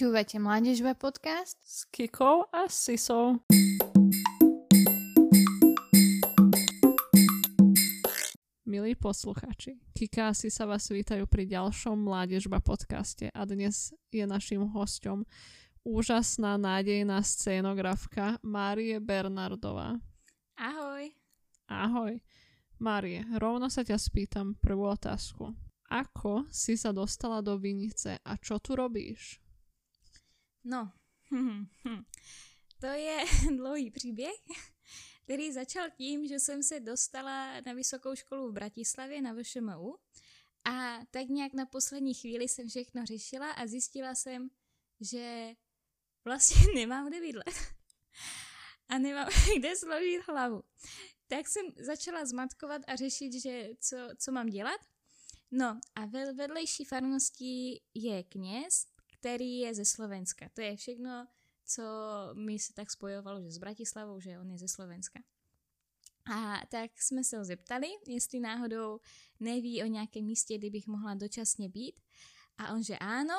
Počúvate Mládežba podcast s Kikou a Sisou. Milí posluchači, Kika a Sisa vás vítajú pri ďalšom Mládežba podcaste a dnes je naším hosťom úžasná nádejná scénografka Márie Bernardová. Ahoj. Ahoj. Márie, rovno sa ťa spýtam prvú otázku. Ako si sa dostala do Vinice a čo tu robíš? No, to je dlouhý příběh, který začal tím, že jsem se dostala na vysokou školu v Bratislavě na VŠMU a tak nějak na poslední chvíli jsem všechno řešila a zjistila jsem, že vlastně nemám kde bydlet a nemám kde složit hlavu. Tak jsem začala zmatkovat a řešit, že co, co mám dělat. No a ve vedlejší farnosti je kněz, který je ze Slovenska. To je všechno, co mi se tak spojovalo, že s Bratislavou, že on je ze Slovenska. A tak jsme se ho zeptali, jestli náhodou neví o nějakém místě, kde bych mohla dočasně být. A on, že ano.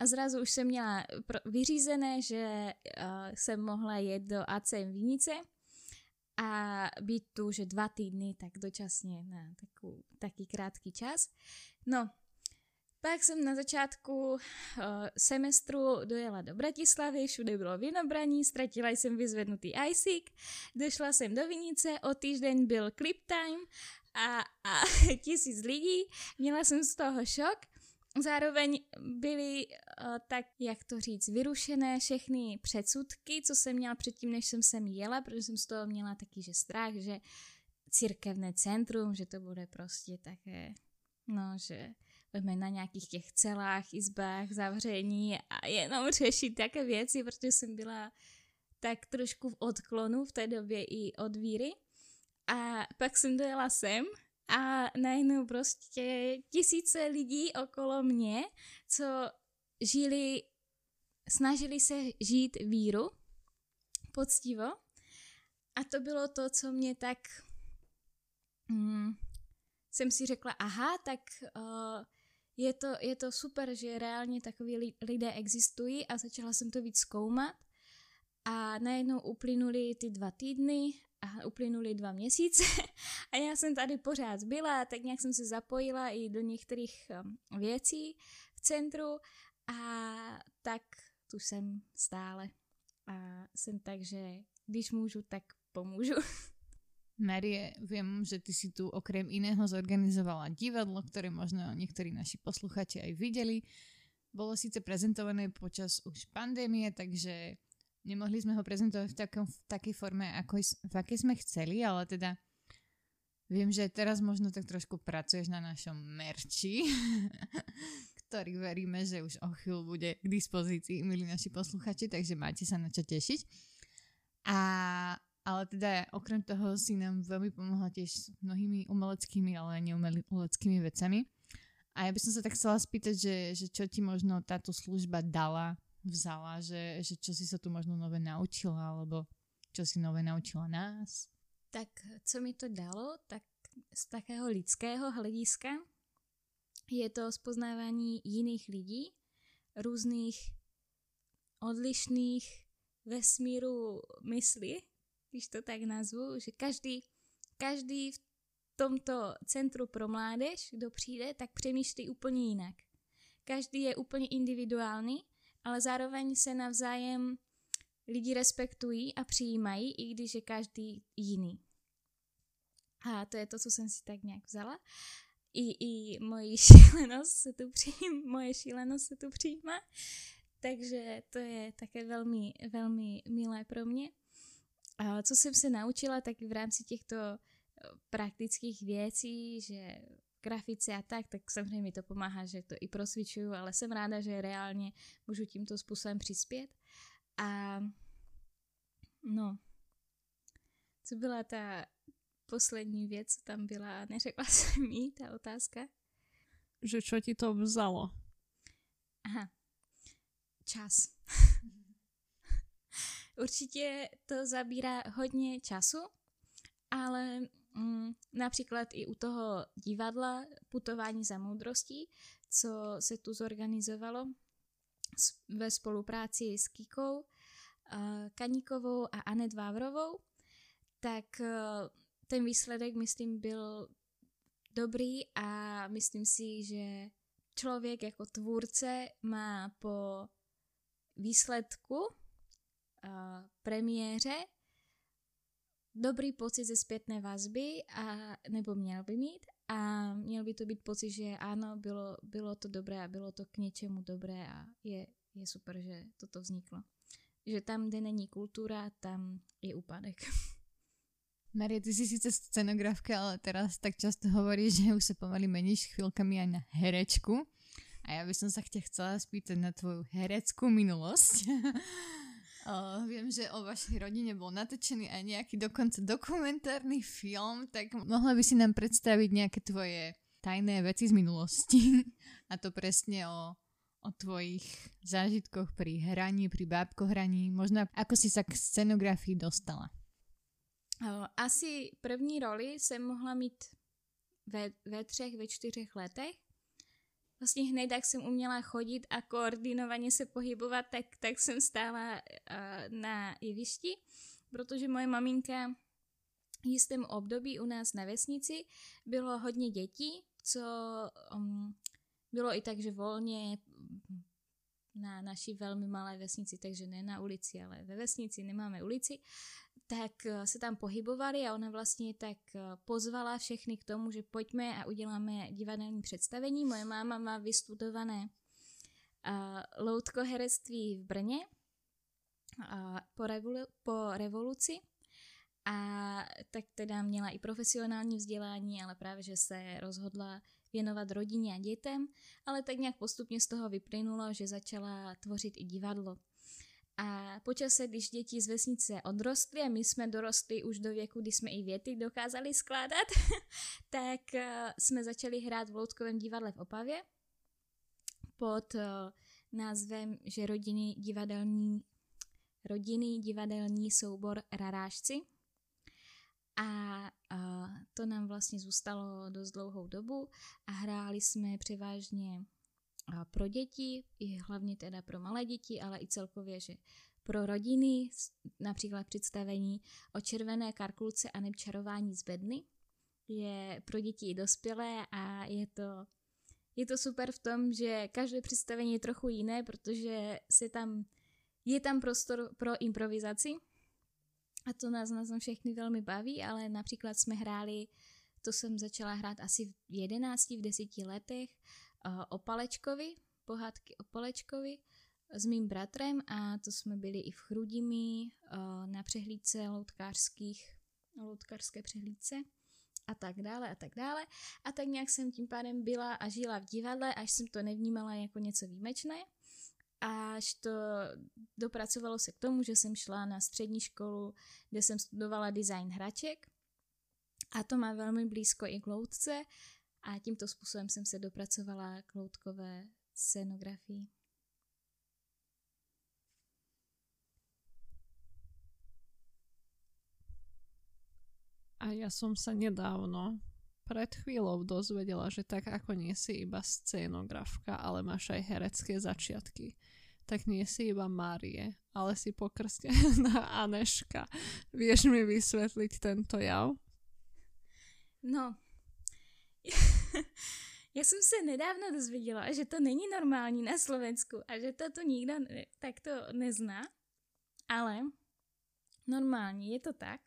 A zrazu už jsem měla vyřízené, že uh, jsem mohla jet do ACM Vinice a být tu, že dva týdny, tak dočasně na takový, taký krátký čas. No, pak jsem na začátku uh, semestru dojela do Bratislavy, všude bylo vinobraní, ztratila jsem vyzvednutý ISIC, došla jsem do Vinice, o týždeň byl clip time a, a tisíc lidí, měla jsem z toho šok. Zároveň byly, uh, tak jak to říct, vyrušené všechny předsudky, co jsem měla předtím, než jsem sem jela, protože jsem z toho měla taky, že strach, že církevné centrum, že to bude prostě také, no, že budeme na nějakých těch celách, izbách, zavření a jenom řešit také věci, protože jsem byla tak trošku v odklonu v té době i od víry. A pak jsem dojela sem a najednou prostě tisíce lidí okolo mě, co žili, snažili se žít víru poctivo. A to bylo to, co mě tak... Hmm, jsem si řekla, aha, tak uh, je to, je to super, že reálně takový lidé existují a začala jsem to víc zkoumat a najednou uplynuly ty dva týdny a uplynuly dva měsíce a já jsem tady pořád byla, tak nějak jsem se zapojila i do některých um, věcí v centru a tak tu jsem stále a jsem tak, že když můžu, tak pomůžu. Marie, viem, že ty si tu okrem iného zorganizovala divadlo, ktoré možno niektorí naši posluchači aj videli. Bolo síce prezentované počas už pandémie, takže nemohli sme ho prezentovať v, takom, v takej forme, ako, v akej sme chceli, ale teda viem, že teraz možno tak trošku pracuješ na našom merči, ktorý veríme, že už o chvíľu bude k dispozícii, milí naši posluchači, takže máte sa na čo tešiť. A ale teda okrem toho si nám veľmi pomohla tiež s mnohými umeleckými, ale aj neumeleckými vecami. A ja by som sa tak chcela spýtať, že, že čo ti možno táto služba dala, vzala, že, že čo si sa tu možno nové naučila, alebo čo si nové naučila nás? Tak co mi to dalo, tak z takého lidského hlediska je to spoznávání jiných lidí, různých odlišných vesmíru mysli, když to tak nazvu, že každý, každý v tomto centru pro mládež, kdo přijde, tak přemýšlí úplně jinak. Každý je úplně individuální, ale zároveň se navzájem lidi respektují a přijímají, i když je každý jiný. A to je to, co jsem si tak nějak vzala. I, i moji šílenost se tu přijímá, moje šílenost se tu přijímá. Takže to je také velmi, velmi milé pro mě. A co jsem se naučila, tak v rámci těchto eh, praktických věcí, že grafice a tak, tak samozřejmě mi to pomáhá, že to i prosvičuju, ale jsem ráda, že reálně můžu tímto způsobem přispět. A no, co byla ta poslední věc, co tam byla, neřekla jsem mi ta otázka? Že čo ti to vzalo? Aha, čas. Určitě to zabírá hodně času, ale mm, například i u toho divadla Putování za moudrostí, co se tu zorganizovalo, ve spolupráci s Kikou uh, Kaníkovou a Anet Vávrovou, tak uh, ten výsledek, myslím, byl dobrý a myslím si, že člověk jako tvůrce má po výsledku premiéře dobrý pocit ze zpětné vazby, a, nebo měl by mít a měl by to být pocit, že ano, bylo, bylo to dobré a bylo to k něčemu dobré a je, je super, že toto vzniklo. Že tam, kde není kultura, tam je úpadek. Marie, ty si síce scenografka, ale teraz tak často hovoríš, že už sa pomaly meníš chvíľkami aj na herečku. A ja by som sa ťa chcela spýtať na tvoju hereckú minulosť. Uh, viem, že o vašej rodine bol natočený aj nejaký dokonca dokumentárny film, tak mohla by si nám predstaviť nejaké tvoje tajné veci z minulosti. A to presne o, o tvojich zážitkoch pri hraní, pri bábkohraní. Možno ako si sa k scenografii dostala. Asi první roli jsem mohla mít ve, ve třech, ve čtyřech letech vlastně hned, jak jsem uměla chodit a koordinovaně se pohybovat, tak, tak jsem stála uh, na jevišti, protože moje maminka v jistém období u nás na vesnici bylo hodně dětí, co um, bylo i tak, že volně na naší velmi malé vesnici, takže ne na ulici, ale ve vesnici nemáme ulici, tak eh, se tam pohybovali a ona vlastně tak eh, pozvala všechny k tomu, že pojďme a uděláme divadelní představení. Moje máma má vystudované uh, loutkoherectví v Brně po, revolu- po revoluci a tak teda měla i profesionální vzdělání, ale právě, že se rozhodla věnovat rodině a dětem, ale tak nějak postupně z toho vyplynulo, že začala tvořit i divadlo. A počase, když děti z vesnice odrostly a my jsme dorostli už do věku, kdy jsme i věty dokázali skládat, tak uh, jsme začali hrát v Loutkovém divadle v Opavě pod uh, názvem, že rodiny divadelní, rodiny divadelní soubor Rarážci. A uh, to nám vlastně zůstalo dost dlouhou dobu a hráli jsme převážně pro děti, i hlavně teda pro malé děti, ale i celkově, že pro rodiny, například představení o červené karkulce a nebčarování z bedny, je pro děti i dospělé a je to, je to super v tom, že každé představení je trochu jiné, protože se tam, je tam prostor pro improvizaci a to nás na všechny velmi baví, ale například jsme hráli, to jsem začala hrát asi v 11, v 10 letech, o Palečkovi, pohádky o Palečkovi s mým bratrem a to jsme byli i v Chrudimi na přehlídce loutkářských, loutkářské přehlídce a tak dále a tak dále. A tak nějak jsem tím pádem byla a žila v divadle, až jsem to nevnímala jako něco výjimečné. Až to dopracovalo se k tomu, že jsem šla na střední školu, kde jsem studovala design hraček. A to má velmi blízko i k loutce, a tímto způsobem jsem se dopracovala k loutkové scenografii. A ja som sa nedávno pred chvíľou dozvedela, že tak ako nie si iba scénografka, ale máš aj herecké začiatky, tak nie si iba Márie, ale si pokrstená Aneška. Vieš mi vysvetliť tento jav? No, Já jsem se nedávno dozvěděla, že to není normální na Slovensku a že to tu nikdo ne, tak to nezná, ale normálně je to tak,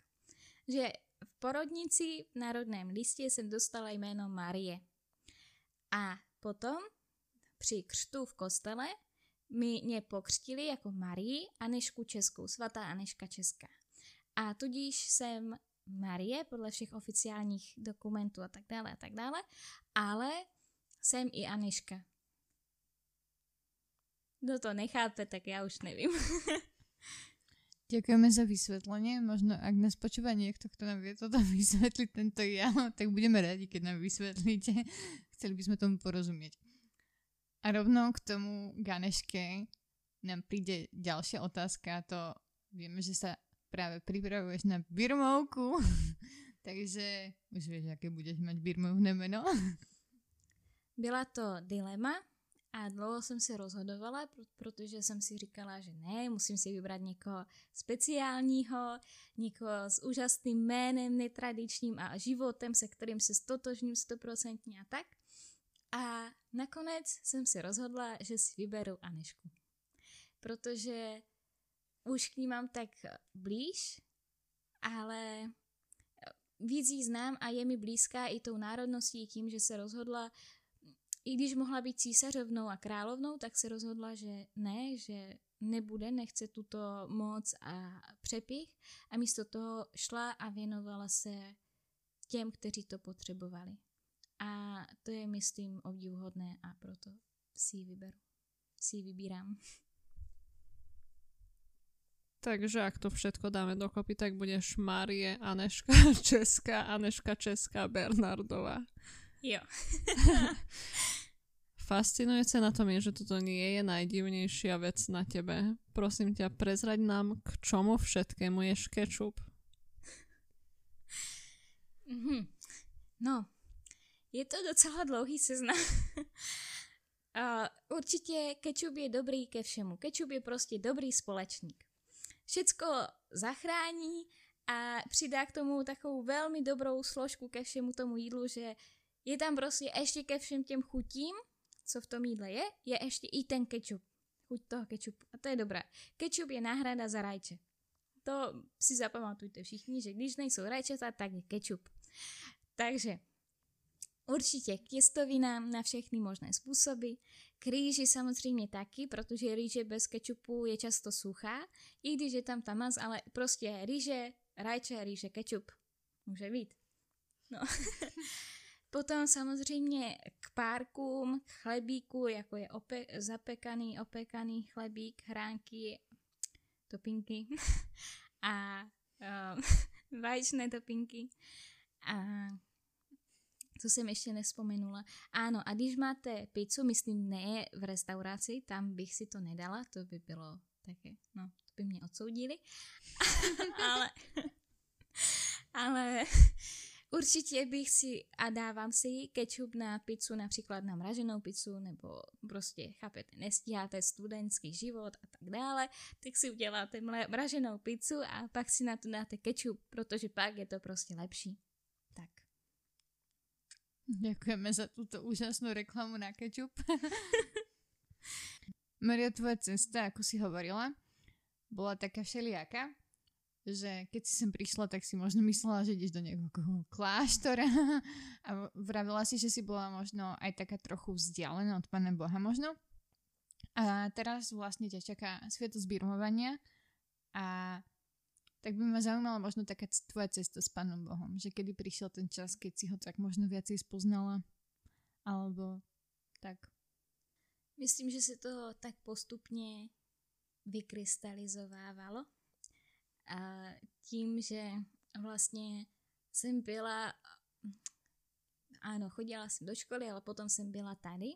že v porodnici v národném listě jsem dostala jméno Marie. A potom při křtu v kostele mi mě pokřtili jako Marii Anešku Českou, svatá Aneška Česká. A tudíž jsem Marie podle všech oficiálních dokumentů a tak dále a tak dále, ale jsem i Aniška. Kdo to nechápe, tak já už nevím. Ďakujeme za vysvetlenie. Možno ak nás počúva niekto, kto nám vie toto vysvetliť, tento ja, tak budeme radi, keď nám vysvetlíte. Chceli by sme tomu porozumieť. A rovno k tomu Ganeške nám príde ďalšia otázka. To vieme, že sa práve pripravuješ na birmovku, takže už vieš, aké budeš mať birmovné meno. Byla to dilema A dlouho jsem se rozhodovala, protože jsem si říkala, že ne, musím si vybrat někoho speciálního, někoho s úžasným jménem, netradičním a životem, se kterým se stotožním stoprocentně a tak. A nakonec jsem se rozhodla, že si vyberu Anešku. Protože už k ní mám tak blíž, ale víc jí znám a je mi blízká i tou národností tím, že se rozhodla i když mohla být císařovnou a královnou, tak se rozhodla, že ne, že nebude, nechce tuto moc a přepich a místo toho šla a věnovala se těm, kteří to potřebovali. A to je, myslím, obdivuhodné a proto si ji vyberu. Si ji vybírám. Takže ak to všetko dáme dokopy, tak budeš Marie Aneška Česká, Aneška Česká Bernardová. Jo. Fascinujúce na tom je, že toto nie je najdivnejšia vec na tebe. Prosím ťa, prezraď nám, k čomu všetkému je kečup. Mm-hmm. No, je to docela dlouhý seznam. uh, určitě kečup je dobrý ke všemu. Kečup je prostě dobrý společník. Všecko zachrání a přidá k tomu takovou velmi dobrou složku ke všemu tomu jídlu, že je tam prostě ještě ke všem těm chutím, co v tom jídle je, je ještě i ten kečup. Chuť toho kečupu. A to je dobré. Kečup je náhrada za rajče. To si zapamatujte všichni, že když nejsou rajčata, tak je kečup. Takže určitě k těstovinám na všechny možné způsoby. K rýži samozřejmě taky, protože rýže bez kečupu je často suchá, i když je tam tamaz, ale prostě rýže, rajče, rýže, kečup. Může být. No. Potom samozřejmě k párkům, k chlebíku, jako je ope- zapekaný, opekaný chlebík, hránky, topinky a uh, vaječné topinky. A co jsem ještě nespomenula. Ano, a když máte pizzu, myslím ne v restauraci, tam bych si to nedala, to by bylo také, no, to by mě odsoudili. ale, ale Určitě bych si a dávám si kečup na pizzu, například na mraženou pizzu, nebo prostě, chápete, nestíháte studentský život a tak dále, tak si uděláte mraženou pizzu a pak si na to dáte kečup, protože pak je to prostě lepší. Tak. Děkujeme za tuto úžasnou reklamu na kečup. Maria, tvoje cesta, ako si hovorila, bola taká všelijaká že keď si sem prišla, tak si možno myslela, že ideš do nejakého kláštora a vravila si, že si bola možno aj taká trochu vzdialená od Pána Boha možno. A teraz vlastne ťa čaká svieto zbirmovania a tak by ma zaujímala možno taká tvoja cesta s Pánom Bohom, že kedy prišiel ten čas, keď si ho tak možno viacej spoznala, alebo tak. Myslím, že se to tak postupně vykrystalizovávalo a tím, že vlastně jsem byla, ano, chodila jsem do školy, ale potom jsem byla tady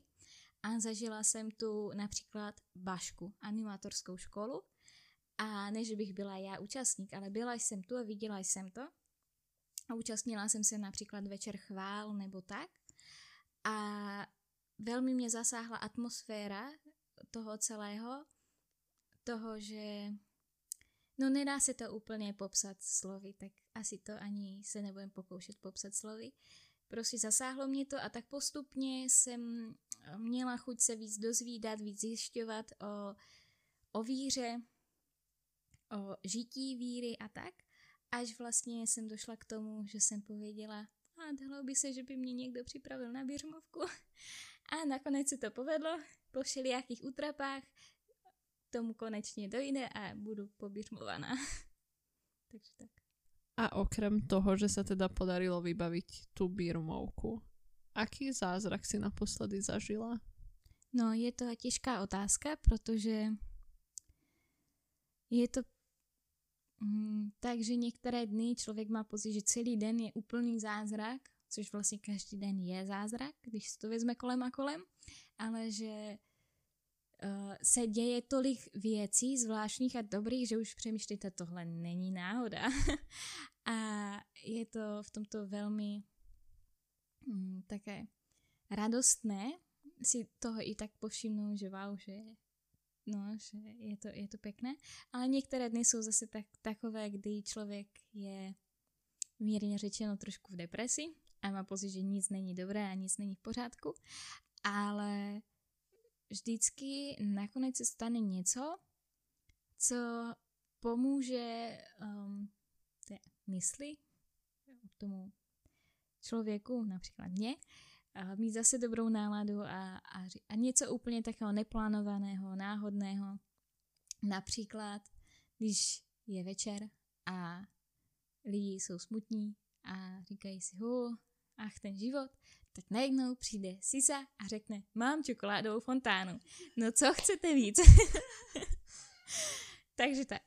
a zažila jsem tu například Bašku, animátorskou školu. A ne, že bych byla já účastník, ale byla jsem tu a viděla jsem to. A účastnila jsem se například večer chvál nebo tak. A velmi mě zasáhla atmosféra toho celého, toho, že No nedá se to úplně popsat slovy, tak asi to ani se nebudem pokoušet popsat slovy. Prostě zasáhlo mě to a tak postupně jsem měla chuť se víc dozvídat, víc zjišťovat o, o víře, o žití víry a tak, až vlastně jsem došla k tomu, že jsem pověděla, a dalo by se, že by mě někdo připravil na běžmovku. A nakonec se to povedlo, po všelijakých útrapách, tomu konečně dojde a budu pobirmovaná. Takže tak. A okrem toho, že sa teda podarilo vybaviť tú birmovku, aký zázrak si naposledy zažila? No, je to těžká otázka, protože je to mm, tak, že některé dny člověk má pocit, že celý den je úplný zázrak, což vlastně každý den je zázrak, když si to vezme kolem a kolem, ale že uh, se děje tolik věcí zvláštních a dobrých, že už přemýšlíte, tohle není náhoda. a je to v tomto velmi mm, také radostné, si toho i tak povšimnou, že wow, že no, že je to, je to pěkné. Ale některé dny jsou zase tak, takové, kdy člověk je mírně řečeno trošku v depresi a má pocit, že nic není dobré a nic není v pořádku. Ale vždycky nakonec se stane něco, co pomůže um, té mysli, tomu člověku, například mě, mít zase dobrou náladu a, a, a něco úplně takového neplánovaného, náhodného. Například, když je večer a lidi jsou smutní a říkají si, hu, ach, ten život, tak najednou přijde Sisa a řekne, mám čokoládovou fontánu. No co chcete víc? Takže tak.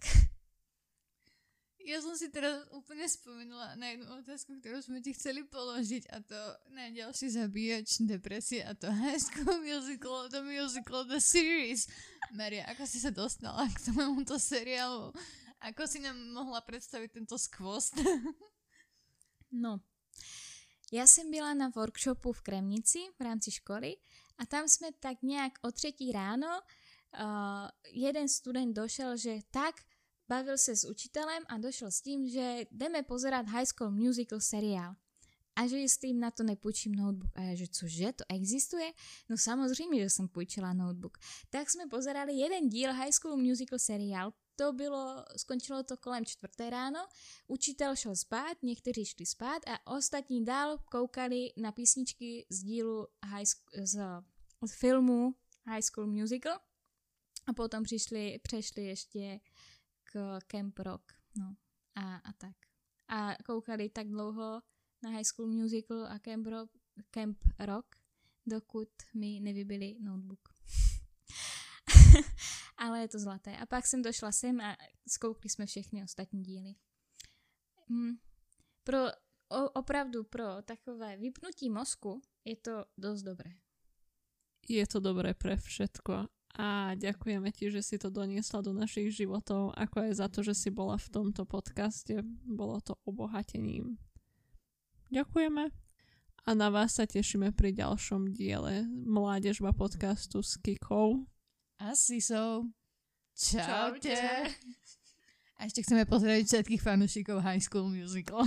Já jsem si teda úplně vzpomenula na jednu otázku, kterou jsme ti chceli položit a to na další zabíjač depresie a to School Musical, to musical, the series. Maria, ako si se dostala k tomuto seriálu? Ako si nám mohla představit tento skvost? no, já jsem byla na workshopu v Kremnici v rámci školy a tam jsme tak nějak o třetí ráno uh, jeden student došel, že tak bavil se s učitelem a došel s tím, že jdeme pozerať High School Musical seriál. A že s tým na to nepůjčím notebook. A já, že cože, to existuje? No samozřejmě, že jsem půjčila notebook. Tak jsme pozerali jeden díl High School Musical seriál. To bylo, skončilo to kolem čtvrté ráno. Učitel šel spát, někteří šli spát a ostatní dál koukali na písničky z dílu high, z, z filmu High School Musical. A potom přišli, přešli ještě Camp Rock, no a, a tak. A koukali tak dlouho na High School Musical a Camp Rock, Camp Rock dokud mi nevybili notebook. Ale je to zlaté. A pak jsem došla sem a zkoukli jsme všechny ostatní díly. Hmm. Pro, o, opravdu pro takové vypnutí mozku je to dost dobré. Je to dobré pre všetko a ďakujeme ti, že si to doniesla do našich životov, ako aj za to, že si bola v tomto podcaste. Bolo to obohatením. Ďakujeme a na vás sa tešíme pri ďalšom diele Mládežba podcastu s Kikou. A Sisou. Čaute. A ešte chceme pozrieť všetkých fanúšikov High School Musical.